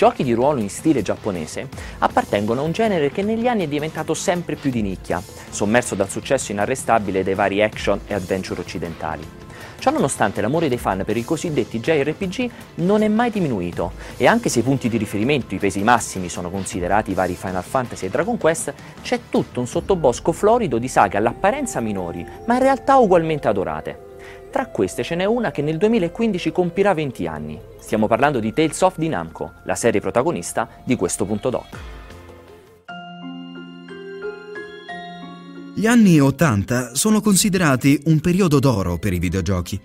giochi di ruolo in stile giapponese appartengono a un genere che negli anni è diventato sempre più di nicchia, sommerso dal successo inarrestabile dei vari action e adventure occidentali. Ciononostante l'amore dei fan per i cosiddetti JRPG non è mai diminuito e anche se i punti di riferimento, i pesi massimi sono considerati i vari Final Fantasy e Dragon Quest, c'è tutto un sottobosco florido di saghe all'apparenza minori, ma in realtà ugualmente adorate. Tra queste ce n'è una che nel 2015 compirà 20 anni. Stiamo parlando di Tales of Dinamco, la serie protagonista di questo punto doc. Gli anni 80 sono considerati un periodo d'oro per i videogiochi.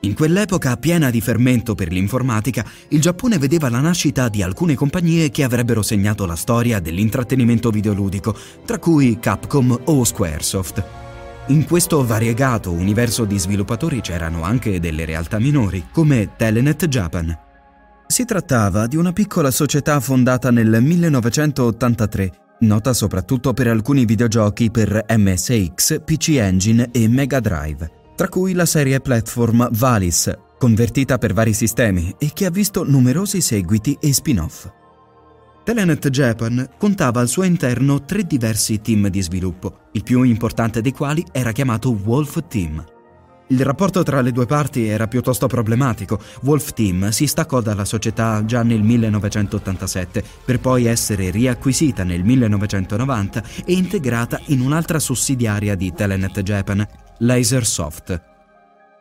In quell'epoca piena di fermento per l'informatica, il Giappone vedeva la nascita di alcune compagnie che avrebbero segnato la storia dell'intrattenimento videoludico, tra cui Capcom o Squaresoft. In questo variegato universo di sviluppatori c'erano anche delle realtà minori, come Telenet Japan. Si trattava di una piccola società fondata nel 1983 nota soprattutto per alcuni videogiochi per MSX, PC Engine e Mega Drive, tra cui la serie platform Valis, convertita per vari sistemi e che ha visto numerosi seguiti e spin-off. Telenet Japan contava al suo interno tre diversi team di sviluppo, il più importante dei quali era chiamato Wolf Team. Il rapporto tra le due parti era piuttosto problematico. Wolf Team si staccò dalla società già nel 1987 per poi essere riacquisita nel 1990 e integrata in un'altra sussidiaria di Telenet Japan, Lasersoft.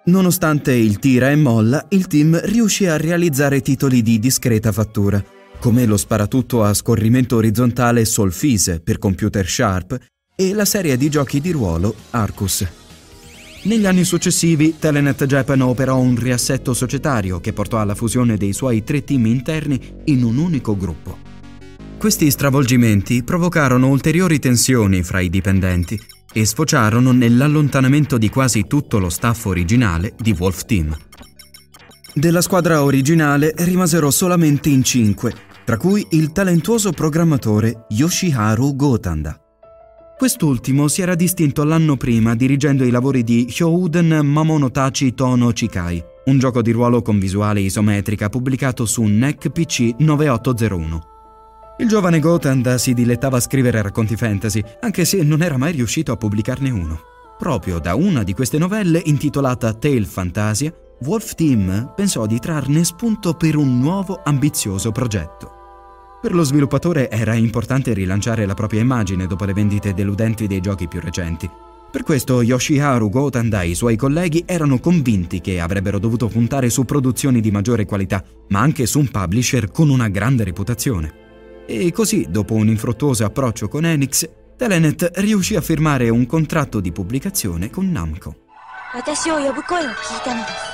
Nonostante il tira e molla, il team riuscì a realizzare titoli di discreta fattura, come lo sparatutto a scorrimento orizzontale Solfise per computer Sharp e la serie di giochi di ruolo Arcus. Negli anni successivi Telenet Japan operò un riassetto societario che portò alla fusione dei suoi tre team interni in un unico gruppo. Questi stravolgimenti provocarono ulteriori tensioni fra i dipendenti e sfociarono nell'allontanamento di quasi tutto lo staff originale di Wolf Team. Della squadra originale rimasero solamente in cinque, tra cui il talentuoso programmatore Yoshiharu Gotanda. Quest'ultimo si era distinto l'anno prima dirigendo i lavori di Hyouden Mamonotachi Tono Chikai, un gioco di ruolo con visuale isometrica pubblicato su NEC PC 9801. Il giovane Gotanda si dilettava a scrivere racconti fantasy, anche se non era mai riuscito a pubblicarne uno. Proprio da una di queste novelle, intitolata Tale Fantasia, Wolf Team pensò di trarne spunto per un nuovo ambizioso progetto. Per lo sviluppatore era importante rilanciare la propria immagine dopo le vendite deludenti dei giochi più recenti. Per questo Yoshiharu Gotanda e i suoi colleghi erano convinti che avrebbero dovuto puntare su produzioni di maggiore qualità, ma anche su un publisher con una grande reputazione. E così, dopo un infruttuoso approccio con Enix, Telenet riuscì a firmare un contratto di pubblicazione con Namco. 私を呼ぶ声を聞いたのです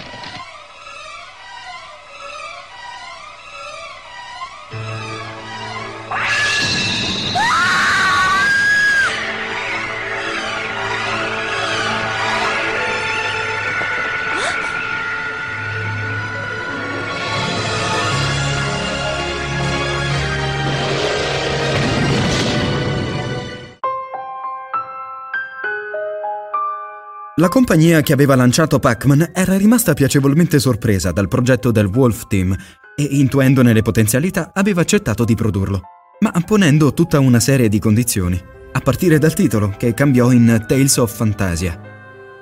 La compagnia che aveva lanciato Pac-Man era rimasta piacevolmente sorpresa dal progetto del Wolf Team e, intuendone le potenzialità, aveva accettato di produrlo, ma ponendo tutta una serie di condizioni, a partire dal titolo, che cambiò in Tales of Fantasia.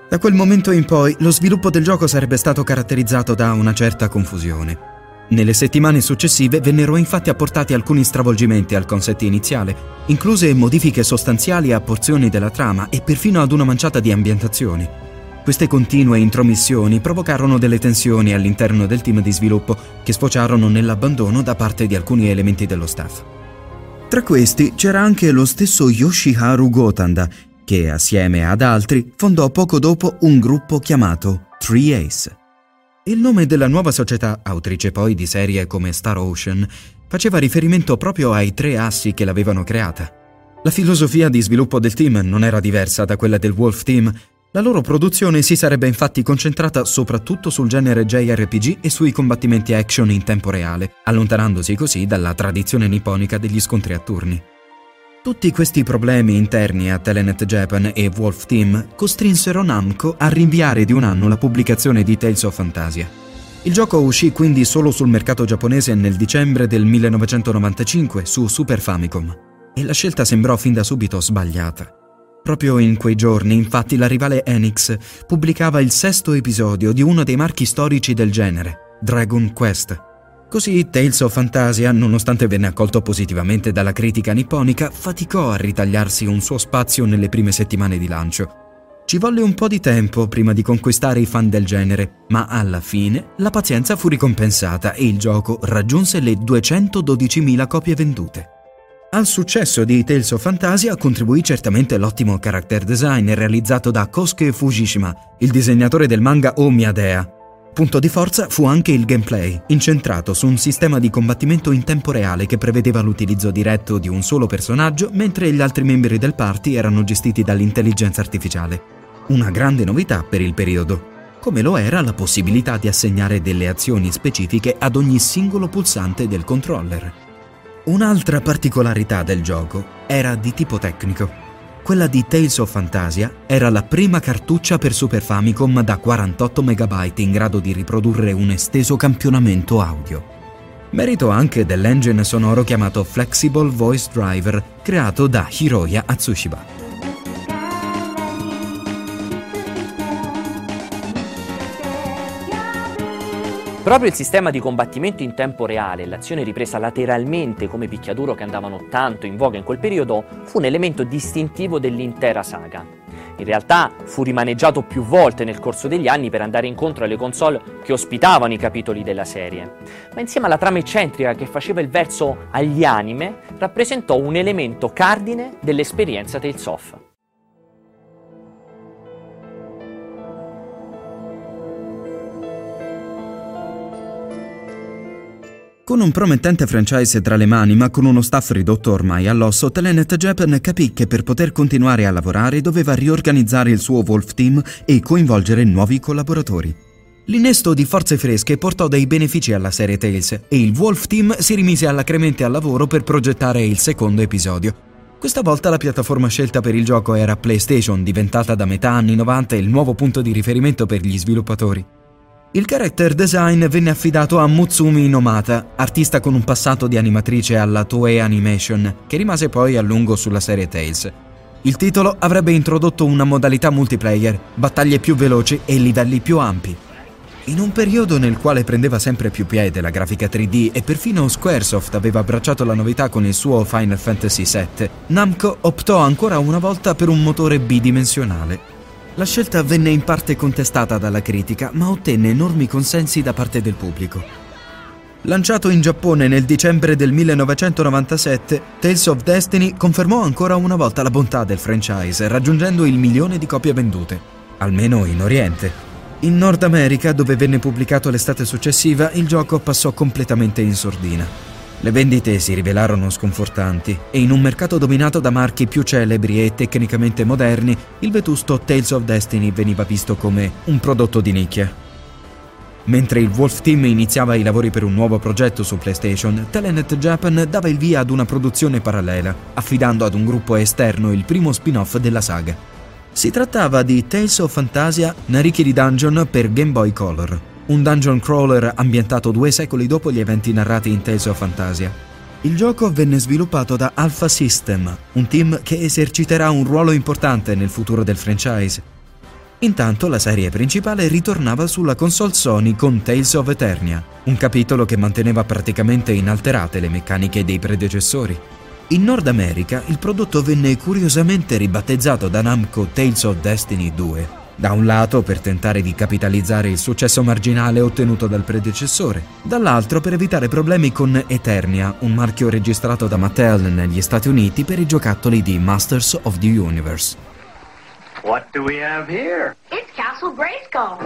Da quel momento in poi lo sviluppo del gioco sarebbe stato caratterizzato da una certa confusione. Nelle settimane successive vennero infatti apportati alcuni stravolgimenti al concept iniziale, incluse modifiche sostanziali a porzioni della trama e perfino ad una manciata di ambientazioni. Queste continue intromissioni provocarono delle tensioni all'interno del team di sviluppo che sfociarono nell'abbandono da parte di alcuni elementi dello staff. Tra questi c'era anche lo stesso Yoshiharu Gotanda, che assieme ad altri fondò poco dopo un gruppo chiamato Three Ace. Il nome della nuova società, autrice poi di serie come Star Ocean, faceva riferimento proprio ai tre assi che l'avevano creata. La filosofia di sviluppo del team non era diversa da quella del Wolf Team. La loro produzione si sarebbe infatti concentrata soprattutto sul genere JRPG e sui combattimenti action in tempo reale, allontanandosi così dalla tradizione nipponica degli scontri a turni. Tutti questi problemi interni a Telenet Japan e Wolf Team costrinsero Namco a rinviare di un anno la pubblicazione di Tales of Fantasia. Il gioco uscì quindi solo sul mercato giapponese nel dicembre del 1995 su Super Famicom e la scelta sembrò fin da subito sbagliata. Proprio in quei giorni, infatti, la rivale Enix pubblicava il sesto episodio di uno dei marchi storici del genere, Dragon Quest. Così Tales of Fantasia, nonostante venne accolto positivamente dalla critica nipponica, faticò a ritagliarsi un suo spazio nelle prime settimane di lancio. Ci volle un po' di tempo prima di conquistare i fan del genere, ma alla fine la pazienza fu ricompensata e il gioco raggiunse le 212.000 copie vendute. Al successo di Tales of Fantasia contribuì certamente l'ottimo character design realizzato da Kosuke Fujishima, il disegnatore del manga Omiadea. Punto di forza fu anche il gameplay, incentrato su un sistema di combattimento in tempo reale che prevedeva l'utilizzo diretto di un solo personaggio mentre gli altri membri del party erano gestiti dall'intelligenza artificiale una grande novità per il periodo, come lo era la possibilità di assegnare delle azioni specifiche ad ogni singolo pulsante del controller. Un'altra particolarità del gioco era di tipo tecnico. Quella di Tales of Fantasia era la prima cartuccia per Super Famicom da 48 MB in grado di riprodurre un esteso campionamento audio. Merito anche dell'engine sonoro chiamato Flexible Voice Driver creato da Hiroya Atsushiba. Proprio il sistema di combattimento in tempo reale e l'azione ripresa lateralmente come picchiaduro che andavano tanto in voga in quel periodo fu un elemento distintivo dell'intera saga. In realtà fu rimaneggiato più volte nel corso degli anni per andare incontro alle console che ospitavano i capitoli della serie, ma insieme alla trama eccentrica che faceva il verso agli anime, rappresentò un elemento cardine dell'esperienza Tales of. Con un promettente franchise tra le mani ma con uno staff ridotto ormai all'osso, Telenet Japan capì che per poter continuare a lavorare doveva riorganizzare il suo Wolf Team e coinvolgere nuovi collaboratori. L'innesto di forze fresche portò dei benefici alla serie Tales e il Wolf Team si rimise alacremente al lavoro per progettare il secondo episodio. Questa volta la piattaforma scelta per il gioco era PlayStation, diventata da metà anni 90 il nuovo punto di riferimento per gli sviluppatori. Il character design venne affidato a Mutsumi Inomata, artista con un passato di animatrice alla Toei Animation, che rimase poi a lungo sulla serie Tales. Il titolo avrebbe introdotto una modalità multiplayer, battaglie più veloci e livelli più ampi. In un periodo nel quale prendeva sempre più piede la grafica 3D e perfino Squaresoft aveva abbracciato la novità con il suo Final Fantasy VII, Namco optò ancora una volta per un motore bidimensionale. La scelta venne in parte contestata dalla critica, ma ottenne enormi consensi da parte del pubblico. Lanciato in Giappone nel dicembre del 1997, Tales of Destiny confermò ancora una volta la bontà del franchise, raggiungendo il milione di copie vendute, almeno in Oriente. In Nord America, dove venne pubblicato l'estate successiva, il gioco passò completamente in sordina. Le vendite si rivelarono sconfortanti e in un mercato dominato da marchi più celebri e tecnicamente moderni, il vetusto Tales of Destiny veniva visto come un prodotto di nicchia. Mentre il Wolf Team iniziava i lavori per un nuovo progetto su PlayStation, Telenet Japan dava il via ad una produzione parallela, affidando ad un gruppo esterno il primo spin-off della saga. Si trattava di Tales of Fantasia Narikiri Dungeon per Game Boy Color, un dungeon crawler ambientato due secoli dopo gli eventi narrati in Tales of Fantasia. Il gioco venne sviluppato da Alpha System, un team che eserciterà un ruolo importante nel futuro del franchise. Intanto la serie principale ritornava sulla console Sony con Tales of Eternia, un capitolo che manteneva praticamente inalterate le meccaniche dei predecessori. In Nord America il prodotto venne curiosamente ribattezzato da Namco Tales of Destiny 2 da un lato per tentare di capitalizzare il successo marginale ottenuto dal predecessore, dall'altro per evitare problemi con Eternia, un marchio registrato da Mattel negli Stati Uniti per i giocattoli di Masters of the Universe. What do we have here? It's Castle Grayskull.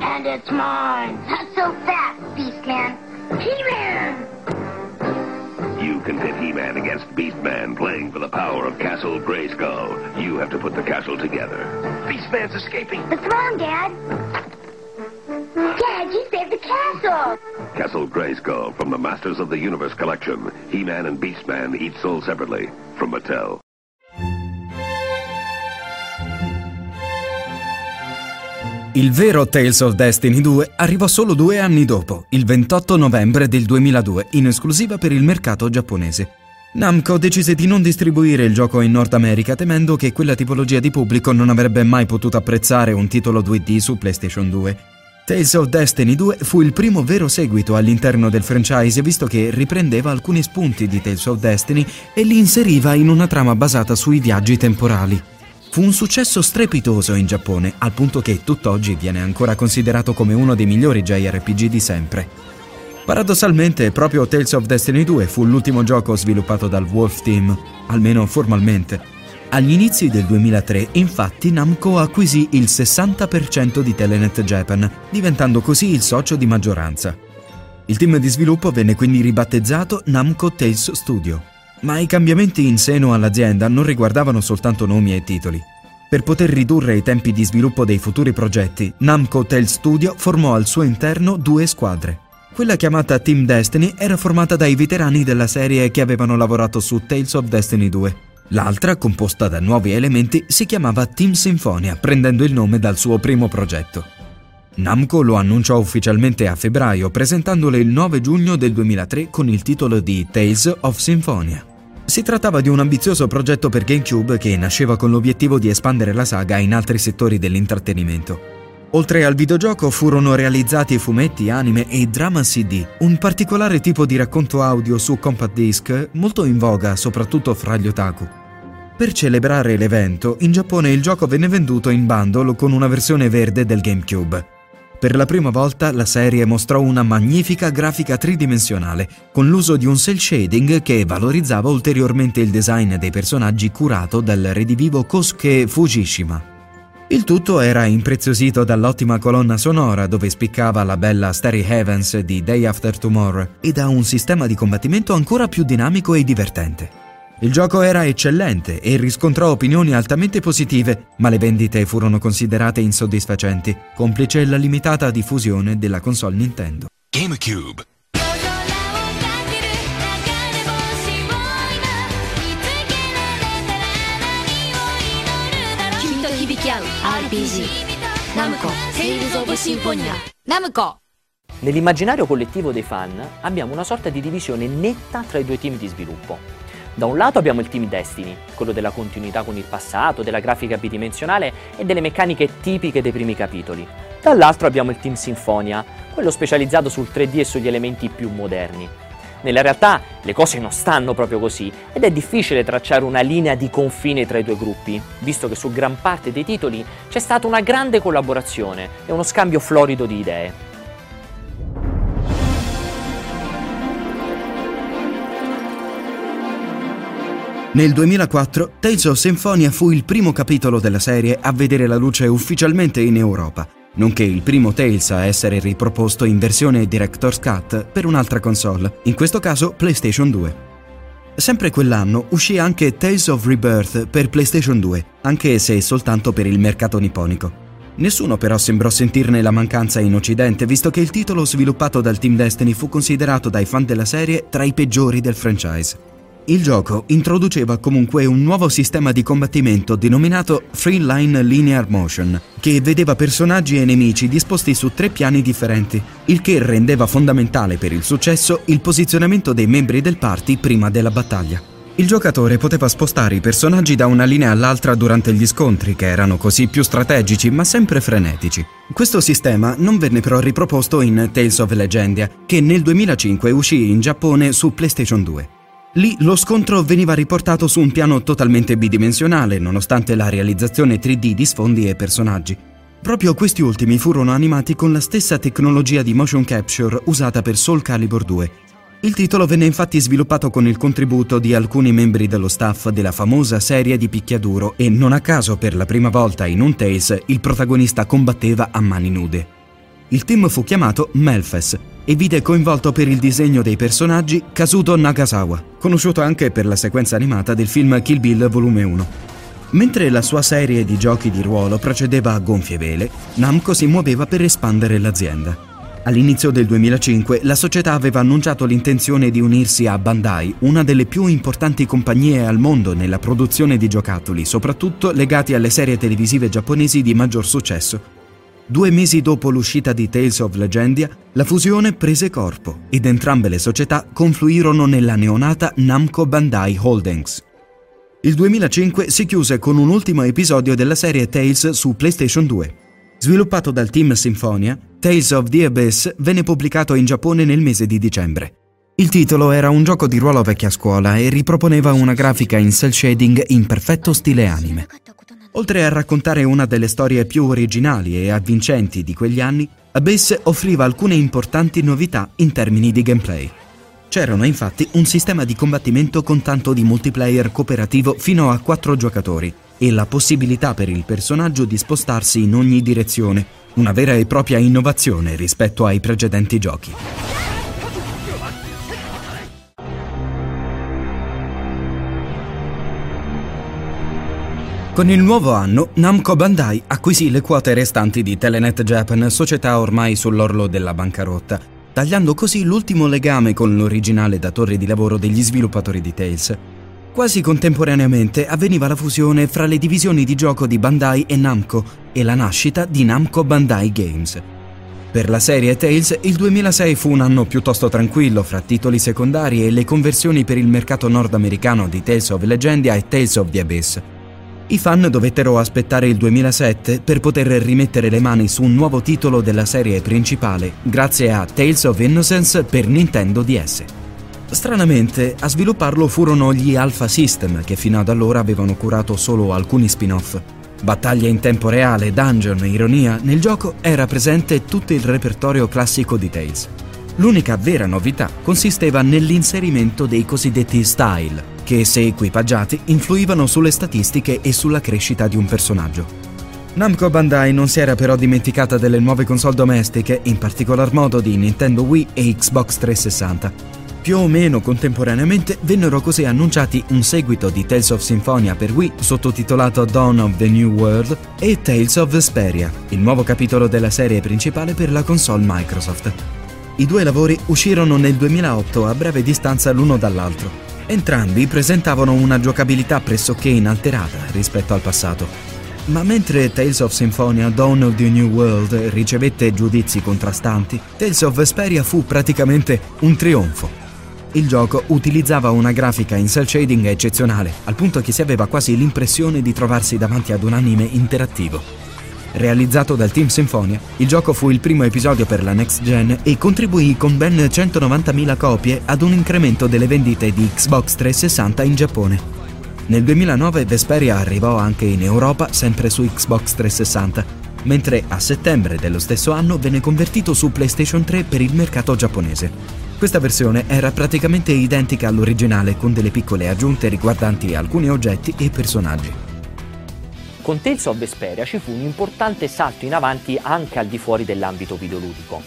And it's mine. Not so fast, Beastman. He-Man! You can pit He-Man against Beast-Man playing for the power of Castle Grayskull. You have to put the castle together. Beast-Man's escaping. What's wrong, Dad? Dad, you saved the castle. Castle Grayskull from the Masters of the Universe collection. He-Man and Beast-Man each sold separately from Mattel. Il vero Tales of Destiny 2 arrivò solo due anni dopo, il 28 novembre del 2002, in esclusiva per il mercato giapponese. Namco decise di non distribuire il gioco in Nord America temendo che quella tipologia di pubblico non avrebbe mai potuto apprezzare un titolo 2D su PlayStation 2. Tales of Destiny 2 fu il primo vero seguito all'interno del franchise visto che riprendeva alcuni spunti di Tales of Destiny e li inseriva in una trama basata sui viaggi temporali. Fu un successo strepitoso in Giappone, al punto che tutt'oggi viene ancora considerato come uno dei migliori JRPG di sempre. Paradossalmente, proprio Tales of Destiny 2 fu l'ultimo gioco sviluppato dal Wolf Team, almeno formalmente. Agli inizi del 2003, infatti, Namco acquisì il 60% di Telenet Japan, diventando così il socio di maggioranza. Il team di sviluppo venne quindi ribattezzato Namco Tales Studio. Ma i cambiamenti in seno all'azienda non riguardavano soltanto nomi e titoli. Per poter ridurre i tempi di sviluppo dei futuri progetti, Namco Tales Studio formò al suo interno due squadre. Quella chiamata Team Destiny era formata dai veterani della serie che avevano lavorato su Tales of Destiny 2. L'altra, composta da nuovi elementi, si chiamava Team Symphonia, prendendo il nome dal suo primo progetto. Namco lo annunciò ufficialmente a febbraio, presentandolo il 9 giugno del 2003 con il titolo di Tales of Symphonia. Si trattava di un ambizioso progetto per GameCube che nasceva con l'obiettivo di espandere la saga in altri settori dell'intrattenimento. Oltre al videogioco furono realizzati fumetti, anime e drama CD, un particolare tipo di racconto audio su compact disc molto in voga soprattutto fra gli otaku. Per celebrare l'evento, in Giappone il gioco venne venduto in bundle con una versione verde del GameCube. Per la prima volta la serie mostrò una magnifica grafica tridimensionale, con l'uso di un cel shading che valorizzava ulteriormente il design dei personaggi curato dal redivivo Kosuke Fujishima. Il tutto era impreziosito dall'ottima colonna sonora dove spiccava la bella Starry Heavens di Day After Tomorrow e da un sistema di combattimento ancora più dinamico e divertente. Il gioco era eccellente e riscontrò opinioni altamente positive, ma le vendite furono considerate insoddisfacenti, complice la limitata diffusione della console Nintendo. GameCube Namco Nell'immaginario collettivo dei fan abbiamo una sorta di divisione netta tra i due team di sviluppo. Da un lato abbiamo il team Destiny, quello della continuità con il passato, della grafica bidimensionale e delle meccaniche tipiche dei primi capitoli. Dall'altro abbiamo il team Sinfonia, quello specializzato sul 3D e sugli elementi più moderni. Nella realtà le cose non stanno proprio così ed è difficile tracciare una linea di confine tra i due gruppi, visto che su gran parte dei titoli c'è stata una grande collaborazione e uno scambio florido di idee. Nel 2004 Tales of Symphonia fu il primo capitolo della serie a vedere la luce ufficialmente in Europa nonché il primo Tales a essere riproposto in versione Director's Cut per un'altra console, in questo caso PlayStation 2. Sempre quell'anno uscì anche Tales of Rebirth per PlayStation 2, anche se soltanto per il mercato nipponico. Nessuno però sembrò sentirne la mancanza in Occidente, visto che il titolo sviluppato dal Team Destiny fu considerato dai fan della serie tra i peggiori del franchise. Il gioco introduceva comunque un nuovo sistema di combattimento denominato Free Line Linear Motion, che vedeva personaggi e nemici disposti su tre piani differenti, il che rendeva fondamentale per il successo il posizionamento dei membri del party prima della battaglia. Il giocatore poteva spostare i personaggi da una linea all'altra durante gli scontri, che erano così più strategici ma sempre frenetici. Questo sistema non venne però riproposto in Tales of Legendia, che nel 2005 uscì in Giappone su PlayStation 2. Lì lo scontro veniva riportato su un piano totalmente bidimensionale, nonostante la realizzazione 3D di sfondi e personaggi. Proprio questi ultimi furono animati con la stessa tecnologia di motion capture usata per Soul Calibur 2. Il titolo venne infatti sviluppato con il contributo di alcuni membri dello staff della famosa serie di picchiaduro e non a caso per la prima volta in un Tales il protagonista combatteva a mani nude. Il team fu chiamato Melfes e vide coinvolto per il disegno dei personaggi Kazuto Nagasawa, conosciuto anche per la sequenza animata del film Kill Bill Volume 1. Mentre la sua serie di giochi di ruolo procedeva a gonfie vele, Namco si muoveva per espandere l'azienda. All'inizio del 2005 la società aveva annunciato l'intenzione di unirsi a Bandai, una delle più importanti compagnie al mondo nella produzione di giocattoli, soprattutto legati alle serie televisive giapponesi di maggior successo Due mesi dopo l'uscita di Tales of Legendia, la fusione prese corpo ed entrambe le società confluirono nella neonata Namco Bandai Holdings. Il 2005 si chiuse con un ultimo episodio della serie Tales su PlayStation 2. Sviluppato dal team Symphonia, Tales of the Abyss venne pubblicato in Giappone nel mese di dicembre. Il titolo era un gioco di ruolo vecchia scuola e riproponeva una grafica in cel shading in perfetto stile anime. Oltre a raccontare una delle storie più originali e avvincenti di quegli anni, Abyss offriva alcune importanti novità in termini di gameplay. C'erano infatti un sistema di combattimento con tanto di multiplayer cooperativo fino a 4 giocatori e la possibilità per il personaggio di spostarsi in ogni direzione, una vera e propria innovazione rispetto ai precedenti giochi. Con il nuovo anno, Namco Bandai acquisì le quote restanti di Telenet Japan, società ormai sull'orlo della bancarotta, tagliando così l'ultimo legame con l'originale datore di lavoro degli sviluppatori di Tales. Quasi contemporaneamente avveniva la fusione fra le divisioni di gioco di Bandai e Namco e la nascita di Namco Bandai Games. Per la serie Tales il 2006 fu un anno piuttosto tranquillo fra titoli secondari e le conversioni per il mercato nordamericano di Tales of Legendia e Tales of the Abyss. I fan dovettero aspettare il 2007 per poter rimettere le mani su un nuovo titolo della serie principale grazie a Tales of Innocence per Nintendo DS. Stranamente, a svilupparlo furono gli Alpha System che fino ad allora avevano curato solo alcuni spin-off. Battaglie in tempo reale, dungeon, ironia, nel gioco era presente tutto il repertorio classico di Tales. L'unica vera novità consisteva nell'inserimento dei cosiddetti style, che se equipaggiati influivano sulle statistiche e sulla crescita di un personaggio. Namco Bandai non si era però dimenticata delle nuove console domestiche, in particolar modo di Nintendo Wii e Xbox 360. Più o meno contemporaneamente vennero così annunciati un seguito di Tales of Symphonia per Wii sottotitolato Dawn of the New World e Tales of Vesperia, il nuovo capitolo della serie principale per la console Microsoft. I due lavori uscirono nel 2008 a breve distanza l'uno dall'altro Entrambi presentavano una giocabilità pressoché inalterata rispetto al passato. Ma mentre Tales of Symphonia Dawn of the New World ricevette giudizi contrastanti, Tales of Vesperia fu praticamente un trionfo. Il gioco utilizzava una grafica in cel shading eccezionale, al punto che si aveva quasi l'impressione di trovarsi davanti ad un anime interattivo. Realizzato dal team Symphonia, il gioco fu il primo episodio per la next gen e contribuì con ben 190.000 copie ad un incremento delle vendite di Xbox 360 in Giappone. Nel 2009 Vesperia arrivò anche in Europa, sempre su Xbox 360, mentre a settembre dello stesso anno venne convertito su PlayStation 3 per il mercato giapponese. Questa versione era praticamente identica all'originale con delle piccole aggiunte riguardanti alcuni oggetti e personaggi. Con Tales of Vesperia ci fu un importante salto in avanti anche al di fuori dell'ambito videoludico.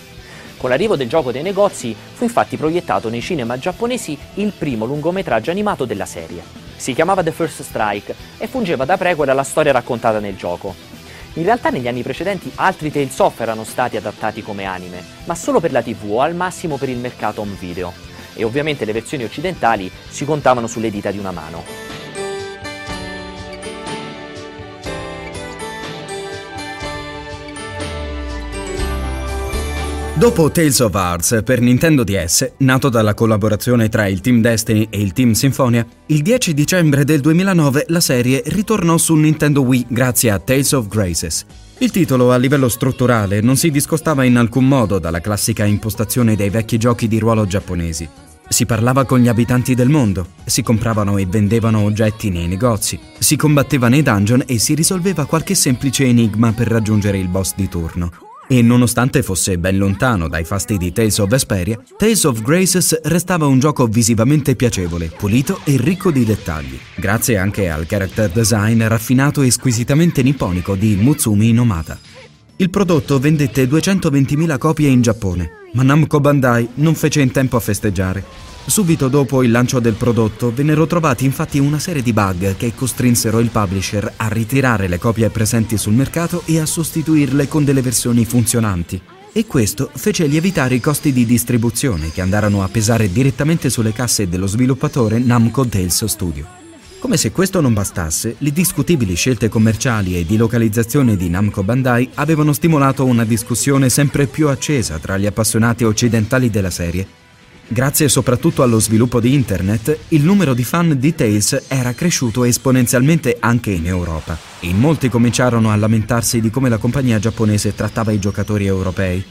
Con l'arrivo del gioco dei negozi fu infatti proiettato nei cinema giapponesi il primo lungometraggio animato della serie. Si chiamava The First Strike e fungeva da prequel alla storia raccontata nel gioco. In realtà negli anni precedenti altri Tales of erano stati adattati come anime, ma solo per la TV o al massimo per il mercato home video. E ovviamente le versioni occidentali si contavano sulle dita di una mano. Dopo Tales of Arts per Nintendo DS, nato dalla collaborazione tra il Team Destiny e il Team Symphonia, il 10 dicembre del 2009 la serie ritornò su Nintendo Wii grazie a Tales of Graces. Il titolo a livello strutturale non si discostava in alcun modo dalla classica impostazione dei vecchi giochi di ruolo giapponesi. Si parlava con gli abitanti del mondo, si compravano e vendevano oggetti nei negozi, si combatteva nei dungeon e si risolveva qualche semplice enigma per raggiungere il boss di turno. E nonostante fosse ben lontano dai fasti di Tales of Vesperia, Tales of Graces restava un gioco visivamente piacevole, pulito e ricco di dettagli, grazie anche al character design raffinato e squisitamente nipponico di Mutsumi Nomata. Il prodotto vendette 220.000 copie in Giappone, ma Namco Bandai non fece in tempo a festeggiare Subito dopo il lancio del prodotto vennero trovati infatti una serie di bug che costrinsero il publisher a ritirare le copie presenti sul mercato e a sostituirle con delle versioni funzionanti. E questo fece lievitare i costi di distribuzione che andarono a pesare direttamente sulle casse dello sviluppatore Namco Tales Studio. Come se questo non bastasse, le discutibili scelte commerciali e di localizzazione di Namco Bandai avevano stimolato una discussione sempre più accesa tra gli appassionati occidentali della serie. Grazie soprattutto allo sviluppo di Internet, il numero di fan di Tales era cresciuto esponenzialmente anche in Europa in molti cominciarono a lamentarsi di come la compagnia giapponese trattava i giocatori europei.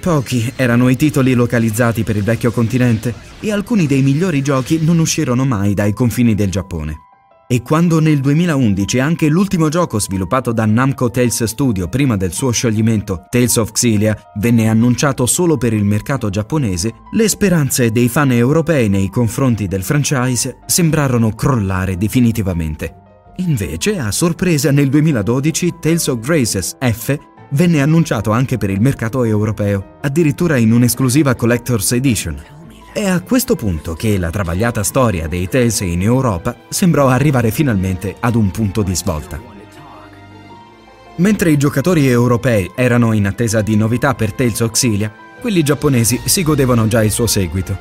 Pochi erano i titoli localizzati per il vecchio continente e alcuni dei migliori giochi non uscirono mai dai confini del Giappone. E quando nel 2011 anche l'ultimo gioco sviluppato da Namco Tales Studio prima del suo scioglimento, Tales of Xillia, venne annunciato solo per il mercato giapponese, le speranze dei fan europei nei confronti del franchise sembrarono crollare definitivamente. Invece, a sorpresa, nel 2012 Tales of Graces F venne annunciato anche per il mercato europeo, addirittura in un'esclusiva Collector's Edition. È a questo punto che la travagliata storia dei Tales in Europa sembrò arrivare finalmente ad un punto di svolta. Mentre i giocatori europei erano in attesa di novità per Tales Auxilia, quelli giapponesi si godevano già il suo seguito.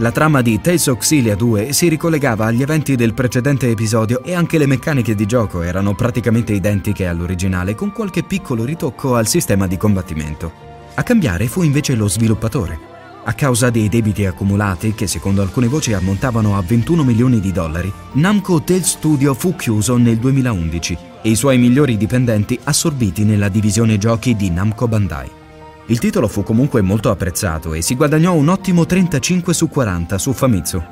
La trama di Tales Auxilia 2 si ricollegava agli eventi del precedente episodio e anche le meccaniche di gioco erano praticamente identiche all'originale, con qualche piccolo ritocco al sistema di combattimento. A cambiare fu invece lo sviluppatore. A causa dei debiti accumulati, che secondo alcune voci ammontavano a 21 milioni di dollari, Namco Hotel Studio fu chiuso nel 2011 e i suoi migliori dipendenti assorbiti nella divisione giochi di Namco Bandai. Il titolo fu comunque molto apprezzato e si guadagnò un ottimo 35 su 40 su Famitsu.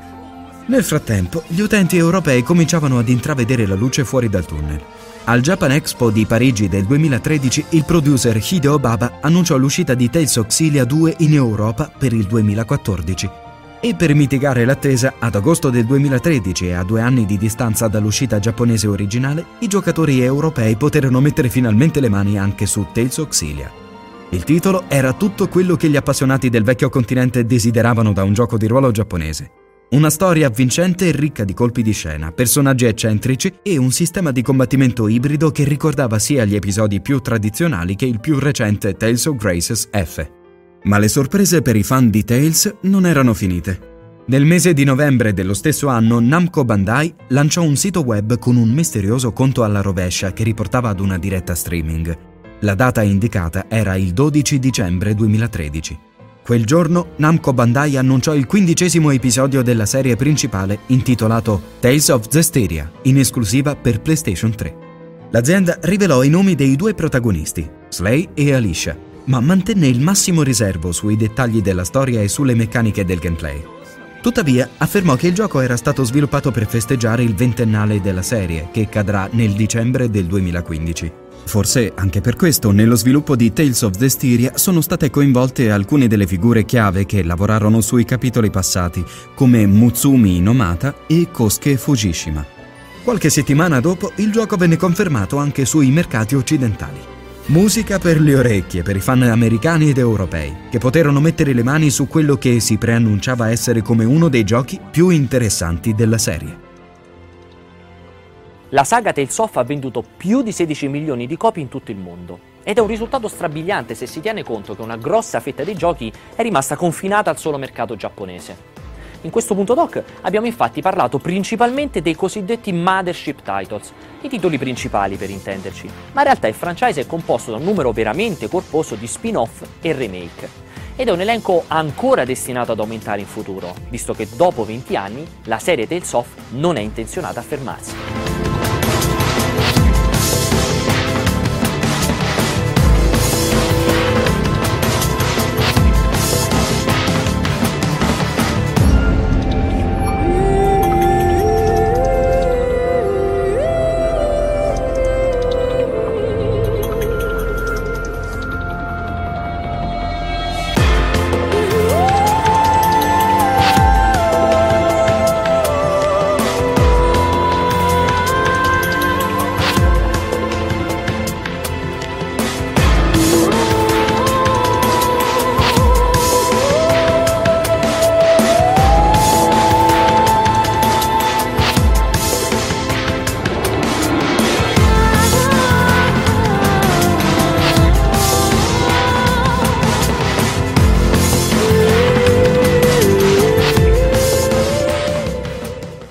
Nel frattempo, gli utenti europei cominciavano ad intravedere la luce fuori dal tunnel. Al Japan Expo di Parigi del 2013 il producer Hideo Baba annunciò l'uscita di Tales of Xillia 2 in Europa per il 2014. E per mitigare l'attesa, ad agosto del 2013 e a due anni di distanza dall'uscita giapponese originale, i giocatori europei poterono mettere finalmente le mani anche su Tales of Xillia. Il titolo era tutto quello che gli appassionati del vecchio continente desideravano da un gioco di ruolo giapponese. Una storia avvincente e ricca di colpi di scena, personaggi eccentrici e un sistema di combattimento ibrido che ricordava sia gli episodi più tradizionali che il più recente Tales of Graces F. Ma le sorprese per i fan di Tales non erano finite. Nel mese di novembre dello stesso anno Namco Bandai lanciò un sito web con un misterioso conto alla rovescia che riportava ad una diretta streaming. La data indicata era il 12 dicembre 2013. Quel giorno Namco Bandai annunciò il quindicesimo episodio della serie principale intitolato Tales of Zestiria, in esclusiva per PlayStation 3. L'azienda rivelò i nomi dei due protagonisti, Slay e Alicia, ma mantenne il massimo riservo sui dettagli della storia e sulle meccaniche del gameplay. Tuttavia, affermò che il gioco era stato sviluppato per festeggiare il ventennale della serie, che cadrà nel dicembre del 2015. Forse anche per questo nello sviluppo di Tales of Zestiria sono state coinvolte alcune delle figure chiave che lavorarono sui capitoli passati, come Mutsumi Inomata e Kosuke Fujishima. Qualche settimana dopo il gioco venne confermato anche sui mercati occidentali. Musica per le orecchie per i fan americani ed europei, che poterono mettere le mani su quello che si preannunciava essere come uno dei giochi più interessanti della serie. La saga Tales of ha venduto più di 16 milioni di copie in tutto il mondo. Ed è un risultato strabiliante se si tiene conto che una grossa fetta dei giochi è rimasta confinata al solo mercato giapponese. In questo punto doc abbiamo infatti parlato principalmente dei cosiddetti mothership titles, i titoli principali per intenderci, ma in realtà il franchise è composto da un numero veramente corposo di spin-off e remake. Ed è un elenco ancora destinato ad aumentare in futuro, visto che dopo 20 anni la serie Tales of non è intenzionata a fermarsi.